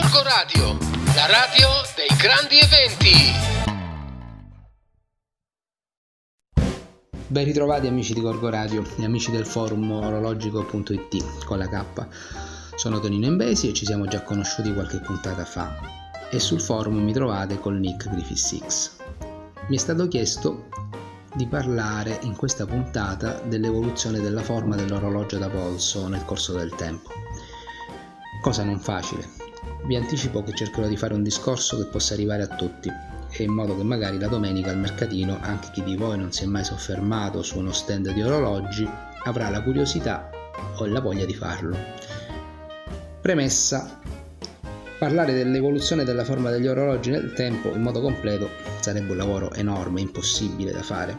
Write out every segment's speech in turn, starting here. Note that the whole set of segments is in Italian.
Gorgo Radio, la radio dei grandi eventi. Ben ritrovati amici di Gorgo Radio e amici del forum orologico.it con la K. Sono Tonino Imbesi e ci siamo già conosciuti qualche puntata fa e sul forum mi trovate col nick Griffith6. Mi è stato chiesto di parlare in questa puntata dell'evoluzione della forma dell'orologio da polso nel corso del tempo. Cosa non facile. Vi anticipo che cercherò di fare un discorso che possa arrivare a tutti e in modo che magari la domenica al mercatino anche chi di voi non si è mai soffermato su uno stand di orologi avrà la curiosità o la voglia di farlo. Premessa. Parlare dell'evoluzione della forma degli orologi nel tempo in modo completo sarebbe un lavoro enorme, impossibile da fare,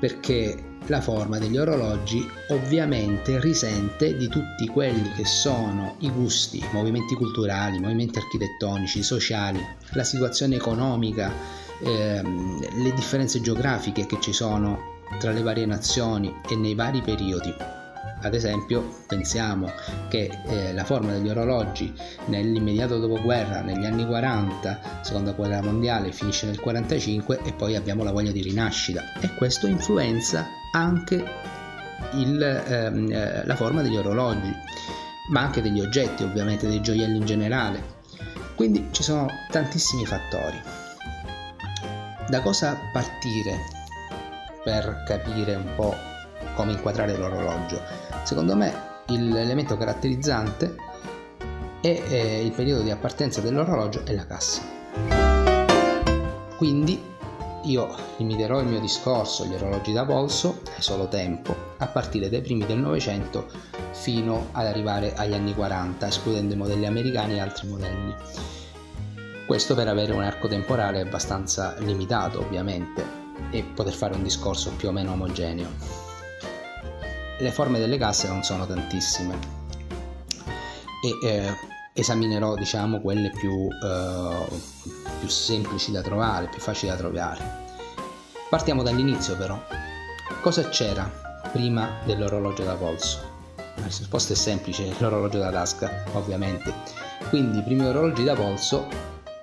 perché la forma degli orologi ovviamente risente di tutti quelli che sono i gusti, movimenti culturali, movimenti architettonici, sociali, la situazione economica, ehm, le differenze geografiche che ci sono tra le varie nazioni e nei vari periodi. Ad esempio, pensiamo che eh, la forma degli orologi nell'immediato dopoguerra, negli anni 40, seconda guerra mondiale, finisce nel 45 e poi abbiamo la voglia di rinascita e questo influenza anche il, ehm, eh, la forma degli orologi, ma anche degli oggetti, ovviamente dei gioielli in generale. Quindi ci sono tantissimi fattori. Da cosa partire per capire un po' come inquadrare l'orologio? Secondo me l'elemento caratterizzante è il periodo di appartenenza dell'orologio e la cassa. Quindi io limiterò il mio discorso agli orologi da polso, è solo tempo, a partire dai primi del Novecento fino ad arrivare agli anni 40, escludendo i modelli americani e altri modelli. Questo per avere un arco temporale abbastanza limitato, ovviamente, e poter fare un discorso più o meno omogeneo. Le forme delle casse non sono tantissime e eh, esaminerò diciamo quelle più, eh, più semplici da trovare, più facili da trovare. Partiamo dall'inizio però. Cosa c'era prima dell'orologio da polso? La risposta è semplice, l'orologio da tasca, ovviamente. Quindi i primi orologi da polso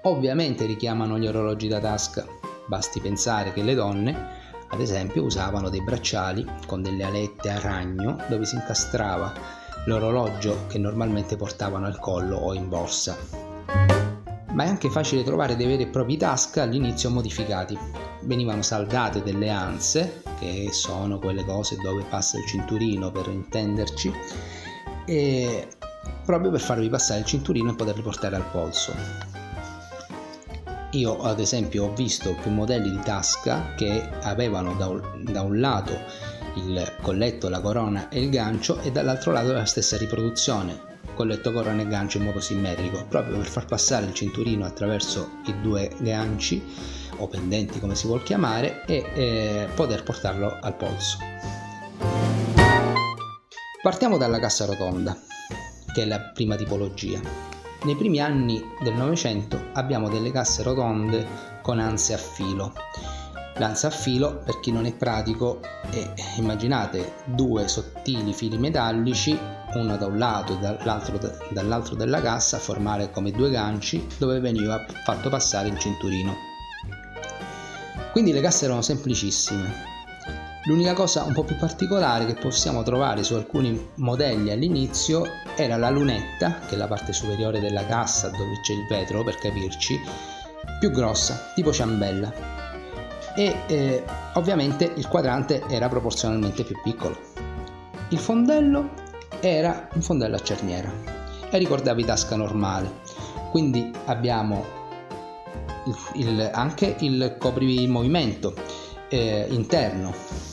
ovviamente richiamano gli orologi da tasca. Basti pensare che le donne, ad esempio, usavano dei bracciali con delle alette a ragno dove si incastrava l'orologio che normalmente portavano al collo o in borsa. Ma è anche facile trovare dei veri e propri tasca all'inizio modificati. Venivano saldate delle anse, che sono quelle cose dove passa il cinturino per intenderci, e proprio per farvi passare il cinturino e poterli portare al polso. Io ad esempio ho visto più modelli di tasca che avevano da un, da un lato il colletto, la corona e il gancio e dall'altro lato la stessa riproduzione, colletto, corona e gancio in modo simmetrico, proprio per far passare il cinturino attraverso i due ganci o pendenti come si vuol chiamare e eh, poter portarlo al polso. Partiamo dalla cassa rotonda, che è la prima tipologia. Nei primi anni del Novecento abbiamo delle casse rotonde con anse a filo Lanza a filo, per chi non è pratico, è, immaginate due sottili fili metallici, uno da un lato e dall'altro, dall'altro della cassa, a formare come due ganci dove veniva fatto passare il cinturino. Quindi le casse erano semplicissime. L'unica cosa un po' più particolare che possiamo trovare su alcuni modelli all'inizio era la lunetta, che è la parte superiore della cassa dove c'è il vetro per capirci, più grossa, tipo ciambella e eh, ovviamente il quadrante era proporzionalmente più piccolo. Il fondello era un fondello a cerniera e ricordavi tasca normale, quindi abbiamo il, il, anche il coprimovimento eh, interno.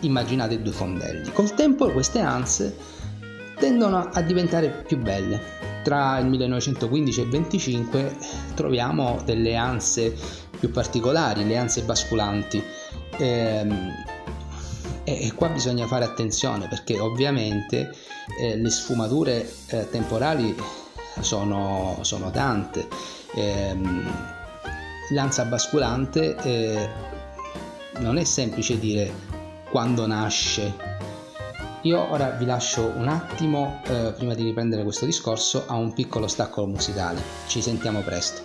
Immaginate due fondelli. Col tempo queste anse tendono a diventare più belle. Tra il 1915 e il 25 troviamo delle anse più particolari, le ansie basculanti. Ehm, e, qua bisogna fare attenzione perché ovviamente eh, le sfumature eh, temporali sono, sono tante. Ehm, l'ansia basculante eh, non è semplice dire quando nasce Io ora vi lascio un attimo, eh, prima di riprendere questo discorso, a un piccolo stacco musicale. Ci sentiamo presto.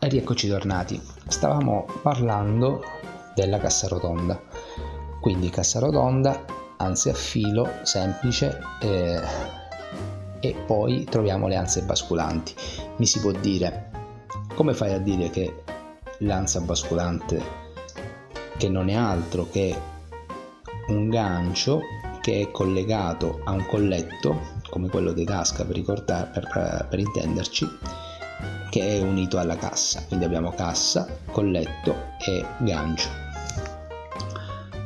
E rieccoci tornati. Stavamo parlando della cassa rotonda. Quindi cassa rotonda, anzi a filo, semplice, eh, e poi troviamo le anse basculanti. Mi si può dire, come fai a dire che l'ansa basculante che non è altro che un gancio che è collegato a un colletto come quello di tasca per, ricordare, per, per intenderci che è unito alla cassa. Quindi abbiamo cassa, colletto e gancio.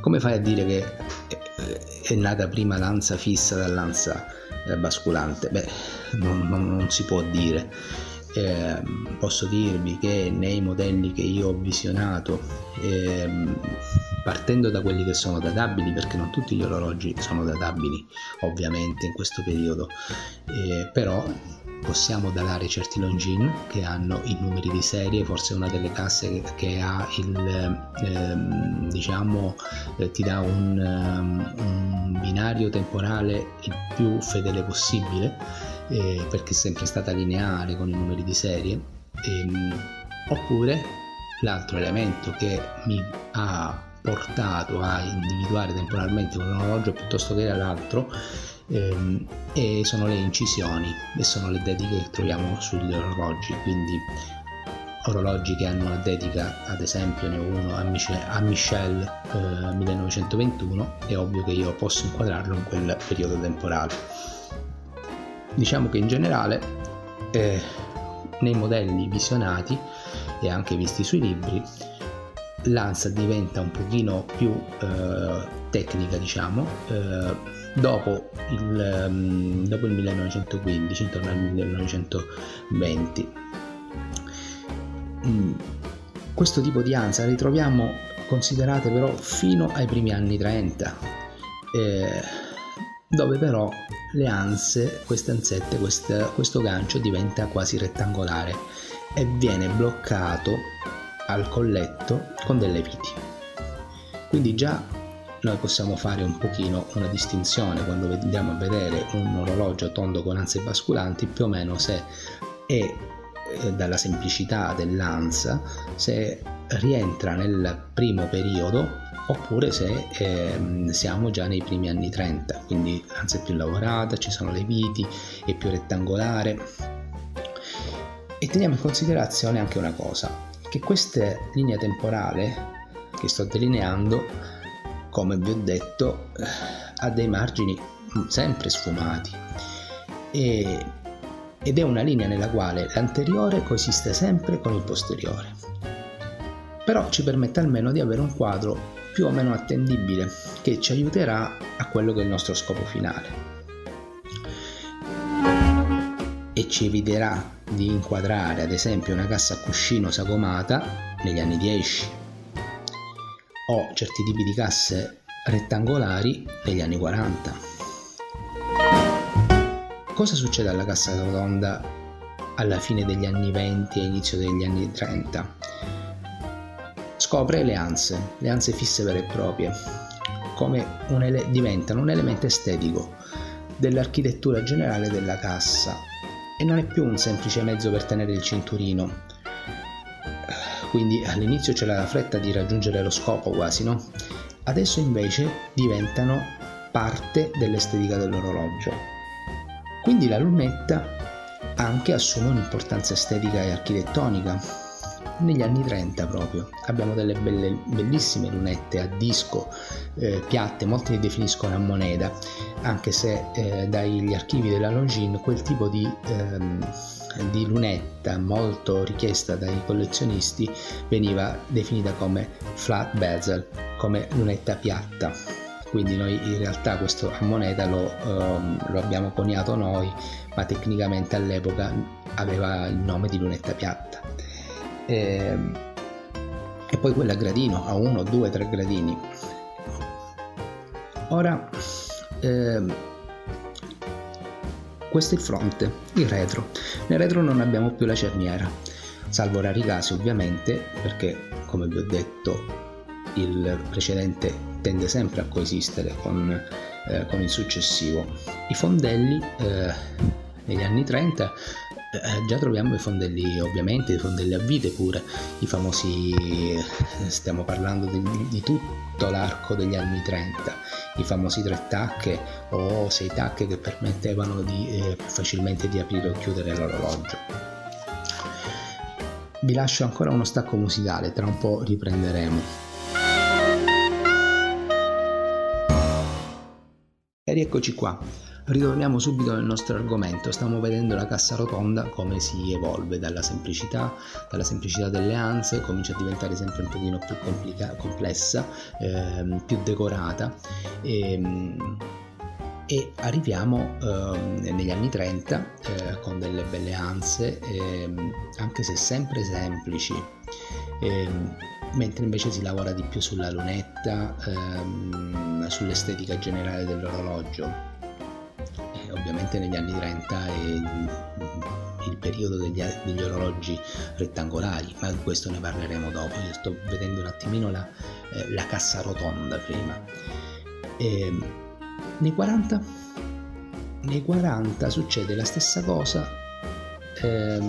Come fai a dire che è nata prima l'ansa fissa dall'ansa eh, basculante? Beh, non, non, non si può dire eh, posso dirvi che nei modelli che io ho visionato, eh, partendo da quelli che sono databili, perché non tutti gli orologi sono databili ovviamente in questo periodo, eh, però possiamo datare certi longin che hanno i numeri di serie, forse una delle casse che, che ha il ehm, diciamo eh, ti dà un, um, un binario temporale il più fedele possibile eh, perché è sempre stata lineare con i numeri di serie, ehm, oppure l'altro elemento che mi ha portato a individuare temporalmente un orologio piuttosto che l'altro ehm, e sono le incisioni e sono le dediche che troviamo sugli orologi. Quindi orologi che hanno una dedica ad esempio ne ho uno a, Michel, a Michel eh, 1921 è ovvio che io posso inquadrarlo in quel periodo temporale Diciamo che in generale eh, nei modelli visionati e anche visti sui libri l'ANSA diventa un pochino più eh, tecnica diciamo eh, dopo, il, um, dopo il 1915 intorno al 1920 mm. questo tipo di ANSA ritroviamo considerate però fino ai primi anni 30 eh, dove però le anse, queste ansette, queste, questo gancio diventa quasi rettangolare e viene bloccato al colletto con delle viti. Quindi già noi possiamo fare un pochino una distinzione quando andiamo a vedere un orologio tondo con anse basculanti, più o meno se è eh, dalla semplicità dell'ansa, se rientra nel primo periodo oppure se eh, siamo già nei primi anni 30, quindi l'ansia è più lavorata, ci sono le viti, è più rettangolare. E teniamo in considerazione anche una cosa, che questa linea temporale che sto delineando, come vi ho detto, eh, ha dei margini sempre sfumati e, ed è una linea nella quale l'anteriore coesiste sempre con il posteriore. Però ci permette almeno di avere un quadro più o meno attendibile che ci aiuterà a quello che è il nostro scopo finale e ci eviterà di inquadrare ad esempio una cassa a cuscino sagomata negli anni 10 o certi tipi di casse rettangolari negli anni 40. Cosa succede alla cassa rotonda alla fine degli anni 20 e inizio degli anni 30? Scopre le anse, le anse fisse vere e proprie, come un ele- diventano un elemento estetico dell'architettura generale della cassa e non è più un semplice mezzo per tenere il cinturino. Quindi all'inizio c'era la fretta di raggiungere lo scopo quasi, no? Adesso invece diventano parte dell'estetica dell'orologio. Quindi la lunetta anche assume un'importanza estetica e architettonica negli anni 30 proprio. Abbiamo delle belle, bellissime lunette a disco eh, piatte, molte le definiscono a moneta, anche se eh, dagli archivi della Longines quel tipo di, ehm, di lunetta molto richiesta dai collezionisti veniva definita come flat bezel, come lunetta piatta quindi noi in realtà questo a moneta lo, um, lo, abbiamo coniato noi ma tecnicamente all'epoca aveva il nome di lunetta piatta e, ehm, e poi quella a gradino a 1, 2, 3 gradini ora ehm, questo è il fronte il retro nel retro non abbiamo più la cerniera salvo rari casi ovviamente perché come vi ho detto il precedente tende sempre a coesistere con, eh, con il successivo. I fondelli eh, negli anni 30 eh, già troviamo i fondelli ovviamente, i fondelli a vite pure, i famosi, stiamo parlando di, di tutto l'arco degli anni 30, i famosi tre tacche o sei tacche che permettevano di, eh, facilmente di aprire o chiudere l'orologio. Vi lascio ancora uno stacco musicale, tra un po' riprenderemo. E rieccoci qua. Ritorniamo subito nel nostro argomento, stiamo vedendo la cassa rotonda come si evolve dalla semplicità, dalla semplicità delle anse, comincia a diventare sempre un pochino più complica- complessa, ehm, più decorata. E, ehm, e arriviamo eh, negli anni 30 eh, con delle belle anse, eh, anche se sempre semplici, ehm, mentre invece si lavora di più sulla lunetta, ehm, sull'estetica generale dell'orologio ovviamente negli anni 30 è il periodo degli, degli, orologi rettangolari, ma di questo ne parleremo dopo. Io sto vedendo un attimino la, eh, la cassa rotonda prima. E, ehm, nei 40, nei 40 succede la stessa cosa. Ehm,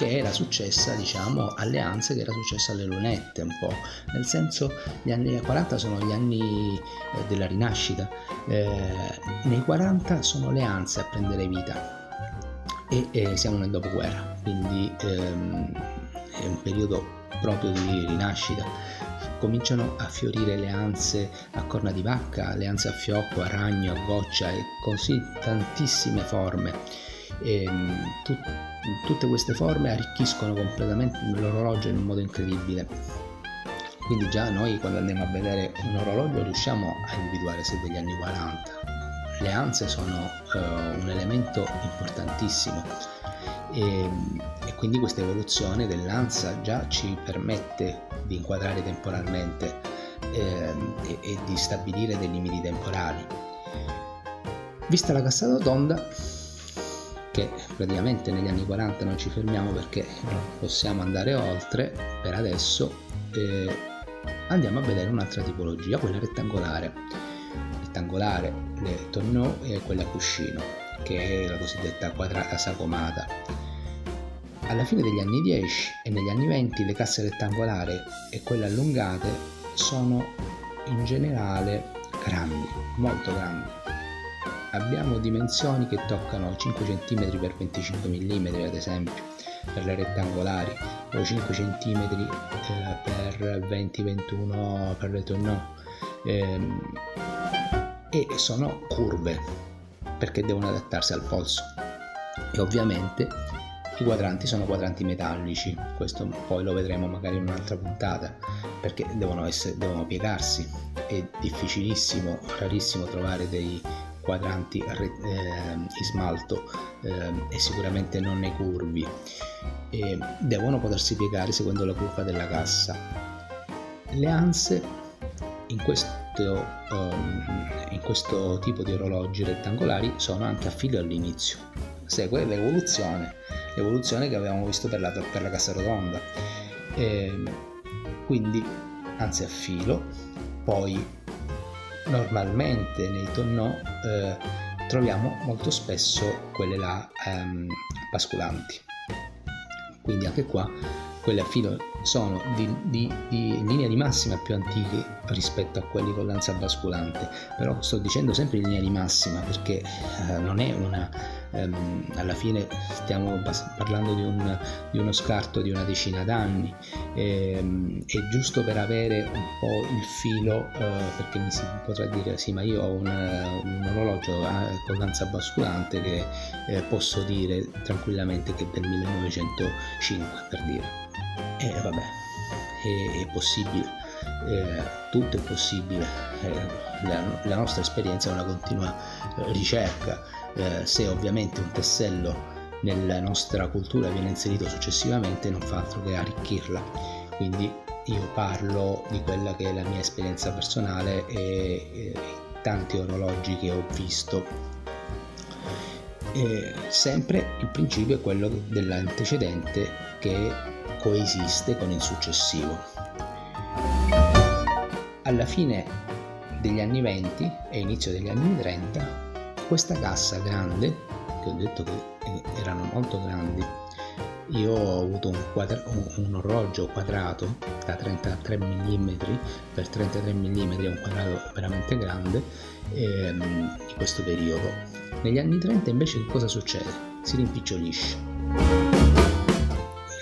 che era successa diciamo alleanze che era successa alle lunette un po' nel senso gli anni 40 sono gli anni eh, della rinascita. Eh, nei 40 sono le anse a prendere vita. E, e siamo nel dopoguerra quindi ehm, è un periodo proprio di rinascita. Cominciano a fiorire le anse a corna di vacca, le anse a fiocco, a ragno, a goccia e così tantissime forme. E, ehm, tu, tutte queste forme arricchiscono completamente l'orologio in un modo incredibile. Quindi già noi quando andiamo a vedere un orologio riusciamo a individuare se degli anni 40. Le anse sono uh, un elemento importantissimo e, e quindi questa evoluzione dell'ansa già ci permette di inquadrare temporalmente eh, e, e di stabilire dei limiti temporali. Vista la cassata rotonda, che praticamente negli anni 40 non ci fermiamo perché non possiamo andare oltre per adesso eh, andiamo a vedere un'altra tipologia quella rettangolare. Rettangolare le tonneau e quella a cuscino che è la cosiddetta quadrata sagomata alla fine degli anni 10 e negli anni 20 le casse rettangolari e quelle allungate sono in generale grandi molto grandi abbiamo dimensioni che toccano 5 cm x 25 mm ad esempio per le rettangolari o 5 cm eh, per 20-21 per le tonneau ehm, e sono curve perché devono adattarsi al polso. E ovviamente i quadranti sono quadranti metallici questo poi lo vedremo magari in un'altra puntata perché devono, essere, devono piegarsi. È difficilissimo rarissimo trovare dei quadranti eh, in smalto eh, e sicuramente non nei curvi. E devono potersi piegare secondo la curva della cassa. Le anse in questo, um, in questo tipo di orologi rettangolari sono anche a filo all'inizio. Segue l'evoluzione l'evoluzione che avevamo visto per la, per la cassa rotonda. E, quindi anzi a filo poi normalmente nei tonneau eh, troviamo molto spesso quelle là ehm, basculanti quindi anche qua quelle a filo sono di, di, di, linea di massima più antiche rispetto a quelli con l'ansa basculante. Però sto dicendo sempre in linea di massima perché eh, non è una ehm, alla fine stiamo parlando di, un, di, uno scarto di una decina d'anni. Ehm, è giusto per avere un po' il filo eh, perché mi si potrà dire sì ma io ho un, un orologio eh, con l'ansa basculante che eh, posso dire tranquillamente che è del 1905 per dire e vabbè è, è possibile. Eh, tutto è possibile, eh, la, la, nostra esperienza è una continua eh, ricerca, eh, se ovviamente un tassello nella nostra cultura viene inserito successivamente non fa altro che arricchirla, quindi io parlo di quella che è la mia esperienza personale e, e tanti orologi che ho visto. E sempre il principio è quello dell'antecedente che coesiste con il successivo. alla fine degli anni 20 e inizio degli anni 30 questa cassa grande, che ho detto che erano molto grandi, io ho avuto un, quadra- un orologio quadrato da 33 mm per 33 mm, un quadrato veramente grande ehm, di questo periodo. Negli anni 30 invece che cosa succede? Si rimpicciolisce.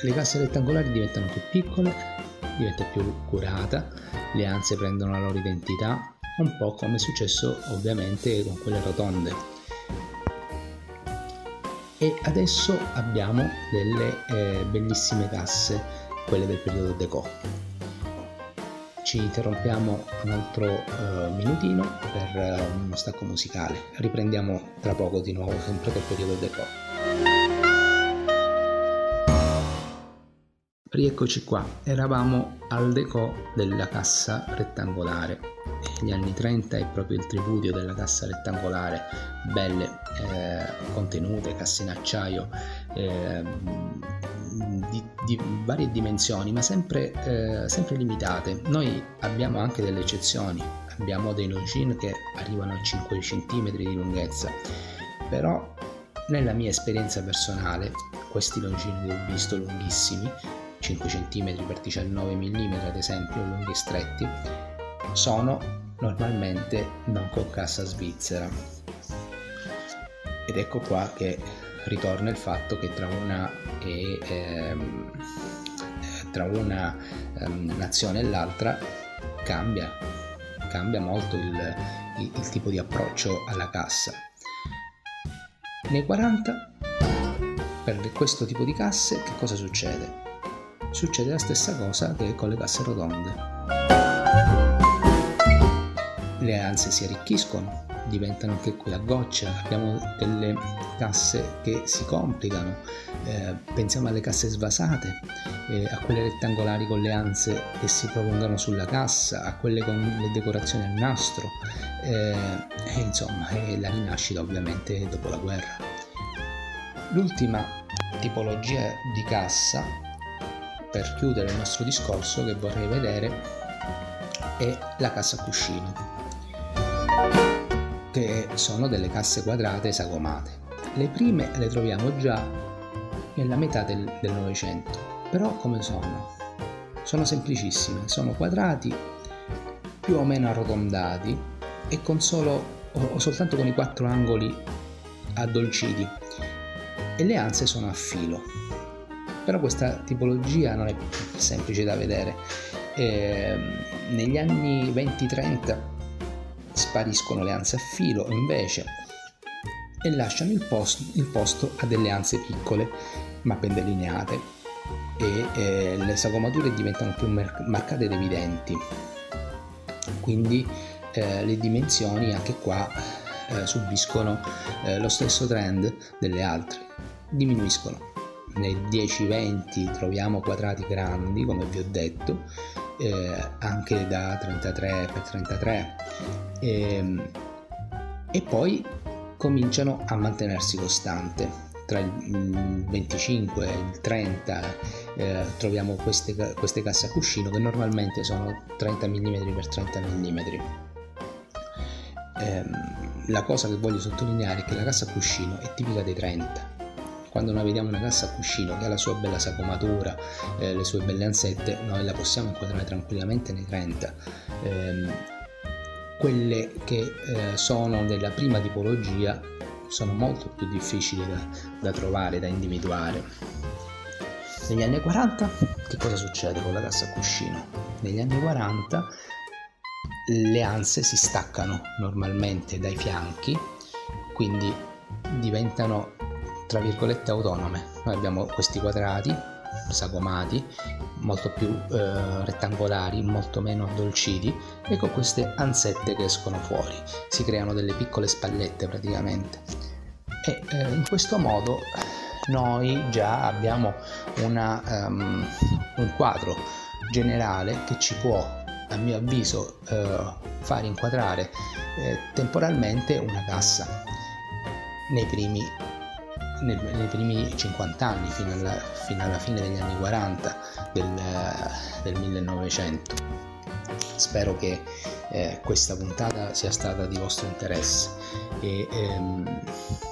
Le casse rettangolari diventano più piccole, diventa più curata, le anse prendono la loro identità, un po' come è successo ovviamente con quelle rotonde e adesso abbiamo delle eh, bellissime casse, quelle del periodo Deco. Ci interrompiamo un altro eh, minutino per eh, uno stacco musicale. Riprendiamo tra poco di nuovo sempre col periodo Deco. Rieccoci qua, eravamo al deco della cassa rettangolare. Negli anni 30 è proprio il tripudio della cassa rettangolare, belle, eh, contenute, casse in acciaio, eh, di, di, varie dimensioni, ma sempre, eh, sempre, limitate. Noi abbiamo anche delle eccezioni, abbiamo dei longines che arrivano a 5 cm di lunghezza, però nella mia esperienza personale, questi longines che ho visto lunghissimi, 5 cm per 19 mm ad esempio lunghi e stretti sono normalmente non con cassa svizzera ed ecco qua che ritorna il fatto che tra una, e, ehm, tra una ehm, nazione e l'altra cambia, cambia molto il, il, il tipo di approccio alla cassa nei 40 per questo tipo di casse che cosa succede? Succede la stessa cosa che con le casse rotonde. Le anse si arricchiscono, diventano anche qui a goccia, abbiamo delle casse che si complicano, eh, pensiamo alle casse svasate, eh, a quelle rettangolari con le anse che si prolungano sulla cassa, a quelle con le decorazioni a nastro, eh, e insomma è la rinascita ovviamente dopo la guerra. L'ultima tipologia di cassa per chiudere il nostro discorso che vorrei vedere è la cassa cuscino che sono delle casse quadrate sagomate le prime le troviamo già nella metà del Novecento però come sono? sono semplicissime sono quadrati più o meno arrotondati e con solo o soltanto con i quattro angoli addolciti e le anse sono a filo però questa tipologia non è semplice da vedere. Eh, negli anni 20-30 spariscono le anse a filo invece e lasciano il posto, il posto a delle anse piccole ma pendelineate e eh, le sagomature diventano più marcate ed evidenti quindi eh, le dimensioni anche qua eh, subiscono eh, lo stesso trend delle altre. Diminuiscono nel 10-20 troviamo quadrati grandi come vi ho detto eh, anche da 33 x 33 e, e poi cominciano a mantenersi costante. Tra il 25 e il 30 eh, troviamo queste, queste casse a cuscino che normalmente sono 30 mm x 30 mm eh, la cosa che voglio sottolineare è che la cassa a cuscino è tipica dei 30 quando noi vediamo una cassa a cuscino che ha la sua bella sagomatura, eh, le sue belle ansette, noi la possiamo inquadrare tranquillamente nei 30. Eh, quelle che eh, sono della prima tipologia sono molto più difficili da, da trovare, da individuare. Negli anni 40 che cosa succede con la cassa a cuscino? Negli anni 40 le anse si staccano normalmente dai fianchi, quindi diventano tra virgolette autonome. Noi abbiamo questi quadrati sagomati, molto più eh, rettangolari, molto meno addolciti e con queste ansette che escono fuori. Si creano delle piccole spallette praticamente. E eh, in questo modo noi già abbiamo una, um, un quadro generale che ci può, a mio avviso, eh, far inquadrare eh, temporalmente una cassa nei primi nei, nei primi 50 anni, fino alla, fino alla, fine degli anni 40 del, del 1900. Spero che eh, questa puntata sia stata di vostro interesse e ehm,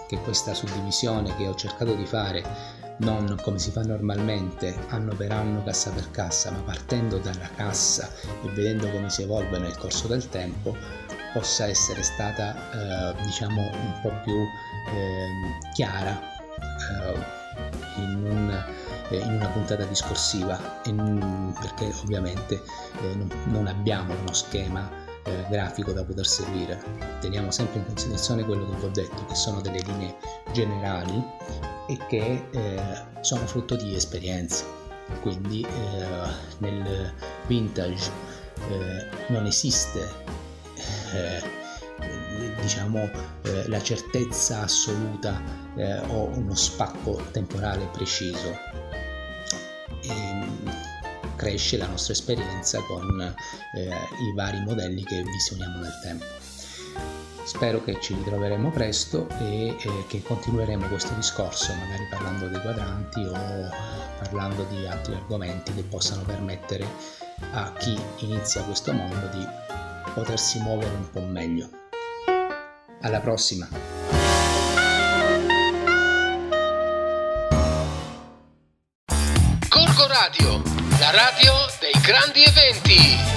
che questa suddivisione che ho cercato di fare non come si fa normalmente anno per anno cassa per cassa ma partendo dalla cassa e vedendo come si evolve nel corso del tempo possa essere stata eh, diciamo un po' più eh, chiara eh, in, un, eh, in, una puntata discorsiva perché ovviamente eh, non, non abbiamo uno schema eh, grafico da poter seguire. Teniamo sempre in considerazione quello che vi ho detto, che sono delle linee generali e che eh, sono frutto di esperienze. Quindi eh, nel vintage non esiste diciamo eh, la certezza assoluta o uno spacco temporale preciso. E, ehm, cresce la nostra esperienza con eh, i vari modelli che visioniamo nel tempo. Spero che ci ritroveremo presto e eh, che continueremo questo discorso, magari parlando dei quadranti o parlando di altri argomenti che possano permettere a chi inizia questo mondo di potersi muovere un po' meglio. Alla prossima! Corco Radio, la radio dei grandi eventi.